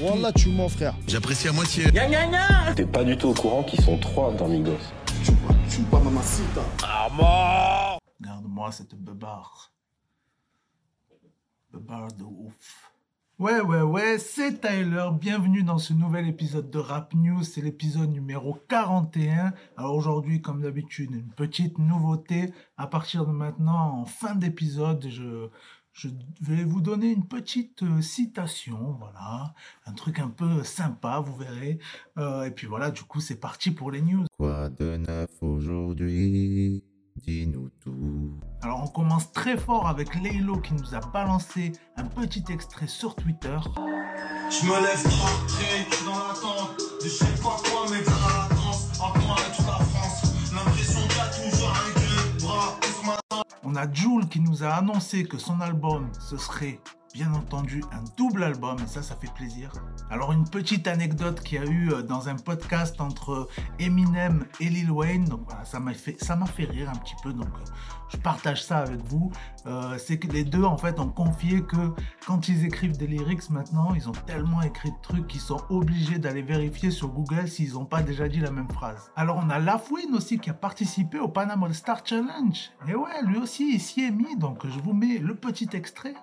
Wallah, tu mens, frère. J'apprécie à moitié. T'es pas du tout au courant qu'ils sont trois dans Migos. Regarde-moi cette beubare. Beubare de ouf. Ouais, ouais, ouais, c'est Tyler. Bienvenue dans ce nouvel épisode de Rap News. C'est l'épisode numéro 41. Alors aujourd'hui, comme d'habitude, une petite nouveauté. À partir de maintenant, en fin d'épisode, je, je vais vous donner une petite euh, citation. Voilà. Un truc un peu sympa, vous verrez. Euh, et puis voilà, du coup, c'est parti pour les news. Quoi de neuf aujourd'hui? Dis-nous tout. Alors on commence très fort avec Laylo qui nous a balancé un petit extrait sur Twitter. Je me lève dans l'attente de je sais pas quoi, mais a Joule qui nous a annoncé que son album ce serait bien entendu un double album et ça ça fait plaisir. Alors une petite anecdote qu'il y a eu euh, dans un podcast entre Eminem et Lil Wayne, donc ça m'a fait ça m'a fait rire un petit peu donc euh, je partage ça avec vous. Euh, c'est que les deux en fait ont confié que quand ils écrivent des lyrics maintenant, ils ont tellement écrit de trucs qu'ils sont obligés d'aller vérifier sur Google s'ils n'ont pas déjà dit la même phrase. Alors on a Lafouine aussi qui a participé au Panama Star Challenge. Et ouais, lui aussi il s'y est mis donc je vous mets le petit extrait.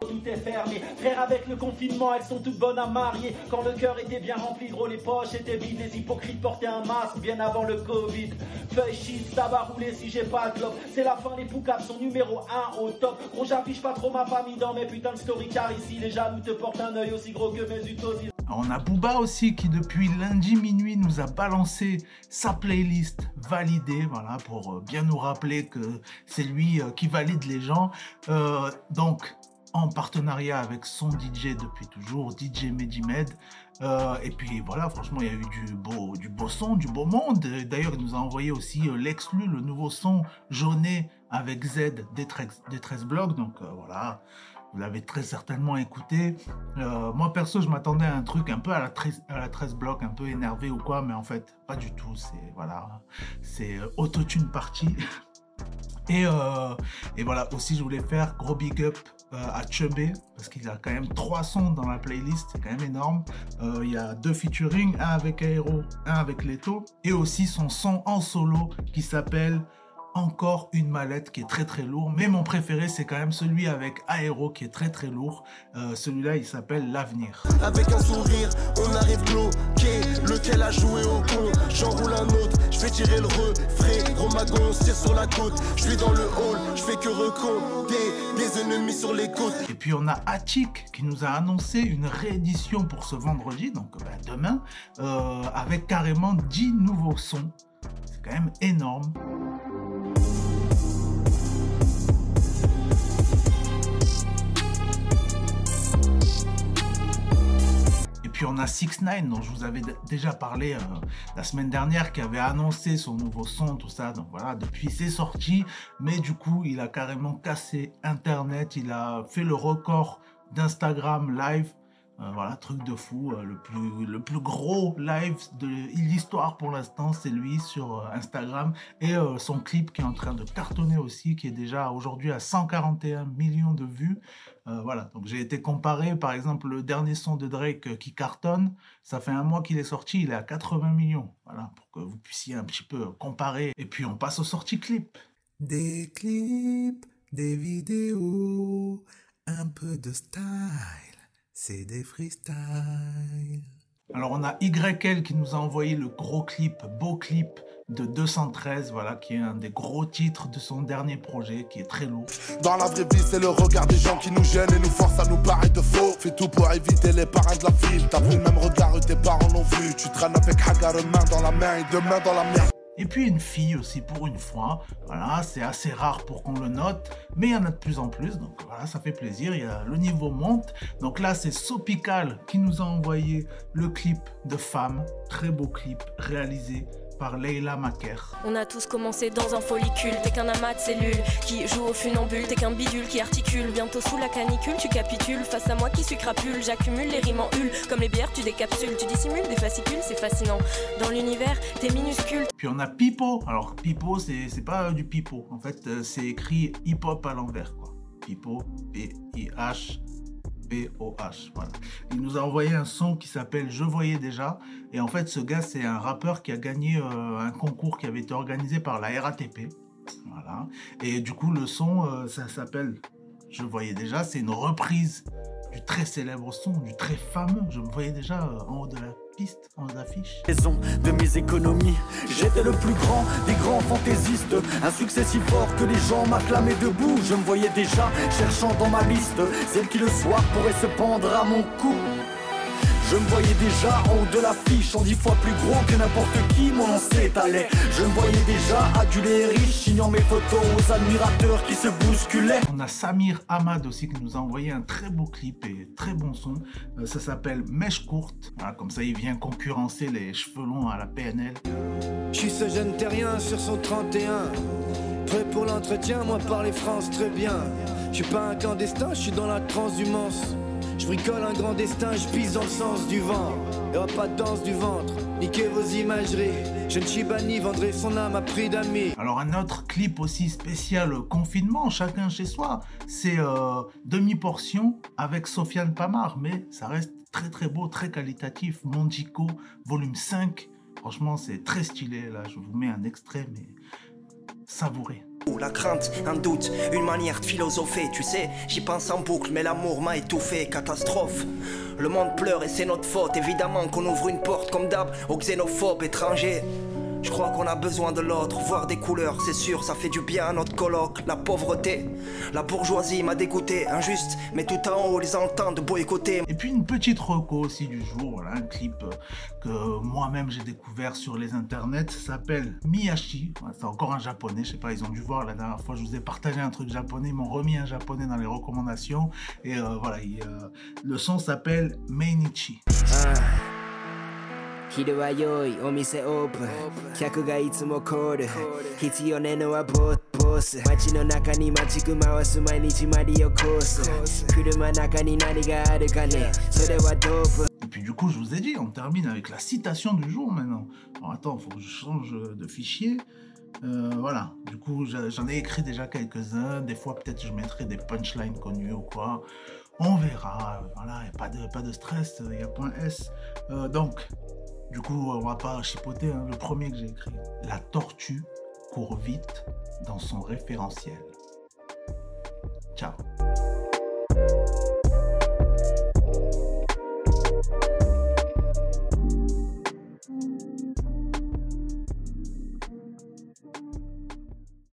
Frère avec le confinement, elles sont toutes bonnes à marier. Quand le cœur était bien rempli, gros les poches étaient vides, les hypocrites portaient un masque bien avant le Covid. Feuille shit, ça va rouler si j'ai pas de. C'est la fin, les poucaves sont numéro 1 au top. Gros j'affiche pas trop ma famille dans mes putains de story car ici les jaloux te portent un œil aussi gros que mes utosies. On a Booba aussi qui depuis lundi minuit nous a balancé sa playlist validée, voilà, pour euh, bien nous rappeler que c'est lui euh, qui valide les gens. Euh, donc en partenariat avec son DJ depuis toujours, DJ Medimed. Euh, et puis voilà, franchement, il y a eu du beau, du beau son, du beau monde. D'ailleurs, il nous a envoyé aussi euh, l'exclu, le nouveau son jauné avec Z des 13, des 13 blocs. Donc euh, voilà, vous l'avez très certainement écouté. Euh, moi, perso, je m'attendais à un truc un peu à la, 13, à la 13 blocs, un peu énervé ou quoi, mais en fait, pas du tout. C'est voilà, c'est autotune partie. Et, et voilà, aussi je voulais faire gros big up à Chubby parce qu'il a quand même trois sons dans la playlist, c'est quand même énorme. Euh, il y a deux featuring, un avec Aero, un avec Leto, et aussi son son en solo qui s'appelle encore une mallette qui est très très lourd. Mais mon préféré c'est quand même celui avec Aero qui est très très lourd. Euh, Celui-là il s'appelle L'avenir. Avec un sourire, on arrive bloqué. Lequel a joué au con? J'enroule un autre, je fais tirer le refrais. Gros magon, on tire sur la côte. Je suis dans le hall, je fais que recompter des ennemis sur les côtes. Et puis on a Attic qui nous a annoncé une réédition pour ce vendredi, donc bah, demain, euh, avec carrément 10 nouveaux sons. C'est quand même énorme. A 6 9 dont je vous avais déjà parlé euh, la semaine dernière qui avait annoncé son nouveau son, tout ça. Donc voilà, depuis c'est sorti, mais du coup il a carrément cassé Internet, il a fait le record d'Instagram live. Euh, voilà, truc de fou. euh, le, plus, le plus gros live de l'histoire pour l'instant, c'est lui sur euh, Instagram. Et son clip qui est en train de cartonner aussi, qui est déjà aujourd'hui à 141 millions de vues. Voilà, donc j'ai été comparé, par exemple, le dernier son de Drake qui cartonne, ça fait un mois qu'il est sorti, il est à 80 millions. Voilà, pour que vous puissiez un petit peu comparer. Et puis on passe aux sorties clips. Des clips, des vidéos, un peu de style, c'est des freestyles. Alors on a YL qui nous a envoyé le gros clip, beau clip de 213, voilà, qui est un des gros titres de son dernier projet, qui est très lourd. Dans la vraie vie, c'est le regard des gens qui nous gênent et nous forcent à nous barrer de faux. Fais tout pour éviter les parrains de la ville. T'as vu le même regard que tes parents l'ont vu. Tu traînes avec Hagar, main dans la main et deux mains dans la merde. Et puis une fille aussi pour une fois. Voilà, c'est assez rare pour qu'on le note, mais il y en a de plus en plus. Donc voilà, ça fait plaisir. Il y a, le niveau monte. Donc là, c'est Sopical qui nous a envoyé le clip de Femme. Très beau clip réalisé par Leila Maker. On a tous commencé dans un follicule, t'es qu'un amas de cellules qui joue au funambule, t'es qu'un bidule qui articule. Bientôt sous la canicule, tu capitules face à moi qui suis crapule. J'accumule les rimes en hule, comme les bières, tu décapsules, tu dissimules des fascicules, c'est fascinant. Dans l'univers, t'es minuscule, Puis on a Pipo. Alors Pipo, c'est pas du Pipo. En fait, euh, c'est écrit hip-hop à l'envers. quoi. Pipo, P-I-H. Voilà. Il nous a envoyé un son qui s'appelle Je voyais déjà. Et en fait, ce gars, c'est un rappeur qui a gagné euh, un concours qui avait été organisé par la RATP. Voilà. Et du coup, le son, euh, ça s'appelle Je voyais déjà. C'est une reprise du très célèbre son, du très fameux. Je me voyais déjà euh, en haut de la piste, en haut de l'affiche. Raison de mes économies, j'étais le plus grand des grands fantaisistes. Un succès si fort que les gens m'acclamaient debout. Je me voyais déjà cherchant dans ma liste celle qui le soir pourrait se pendre à mon cou. Je me voyais déjà en haut de l'affiche, en dix fois plus gros que n'importe qui, mon nom s'étalait. Je me voyais déjà adulé et riche, signant mes photos aux admirateurs qui se bousculaient. On a Samir Ahmad aussi qui nous a envoyé un très beau clip et très bon son. Euh, ça s'appelle Mèche courte. Voilà, comme ça, il vient concurrencer les cheveux longs à la PNL. Je suis ce jeune terrien sur son 31. Prêt pour l'entretien, moi parler France très bien. Je suis pas un clandestin, je suis dans la transhumance. Je bricole un grand destin, je pisse dans le sens du vent. Y'aura pas de danse du ventre, niquez vos imageries. Je suis banni, vendrai son âme à prix d'amis. Alors un autre clip aussi spécial euh, confinement, chacun chez soi, c'est euh, demi-portion avec Sofiane Pamar, mais ça reste très très beau, très qualitatif. Mondico, volume 5. Franchement, c'est très stylé. Là, je vous mets un extrait, mais La crainte, un doute, une manière de philosopher, tu sais, j'y pense en boucle, mais l'amour m'a étouffé, catastrophe. Le monde pleure et c'est notre faute, évidemment qu'on ouvre une porte comme d'hab aux xénophobes étrangers. Je crois qu'on a besoin de l'autre, voir des couleurs, c'est sûr, ça fait du bien à notre colloque. La pauvreté, la bourgeoisie m'a dégoûté, injuste, mais tout en haut, les entendent boycotter. Et puis une petite reco aussi du jour, voilà, un clip que moi-même j'ai découvert sur les internets, s'appelle Miyashi. C'est encore un japonais, je sais pas, ils ont dû voir la dernière fois, je vous ai partagé un truc japonais, ils m'ont remis un japonais dans les recommandations. Et euh, voilà, il, euh, le son s'appelle Meinichi. 昼は良いお店オープン客がいつもコール必要ねのはボボス街の中にマジック回す毎日マリオコース車中に何があるかねそれはドープ Et puis du coup, je vous ai dit, on termine avec la citation du jour maintenant. Alors attends, faut que je change de fichier. Euh, voilà, du coup, j'en ai écrit déjà quelques-uns. Des fois, peut-être je mettrai des punchlines connues ou quoi. On verra. Voilà, il n'y a pas de, pas de stress, il y a point S. Euh, donc, du coup, on va pas chipoter. hein. Le premier que j'ai écrit. La tortue court vite dans son référentiel. Ciao.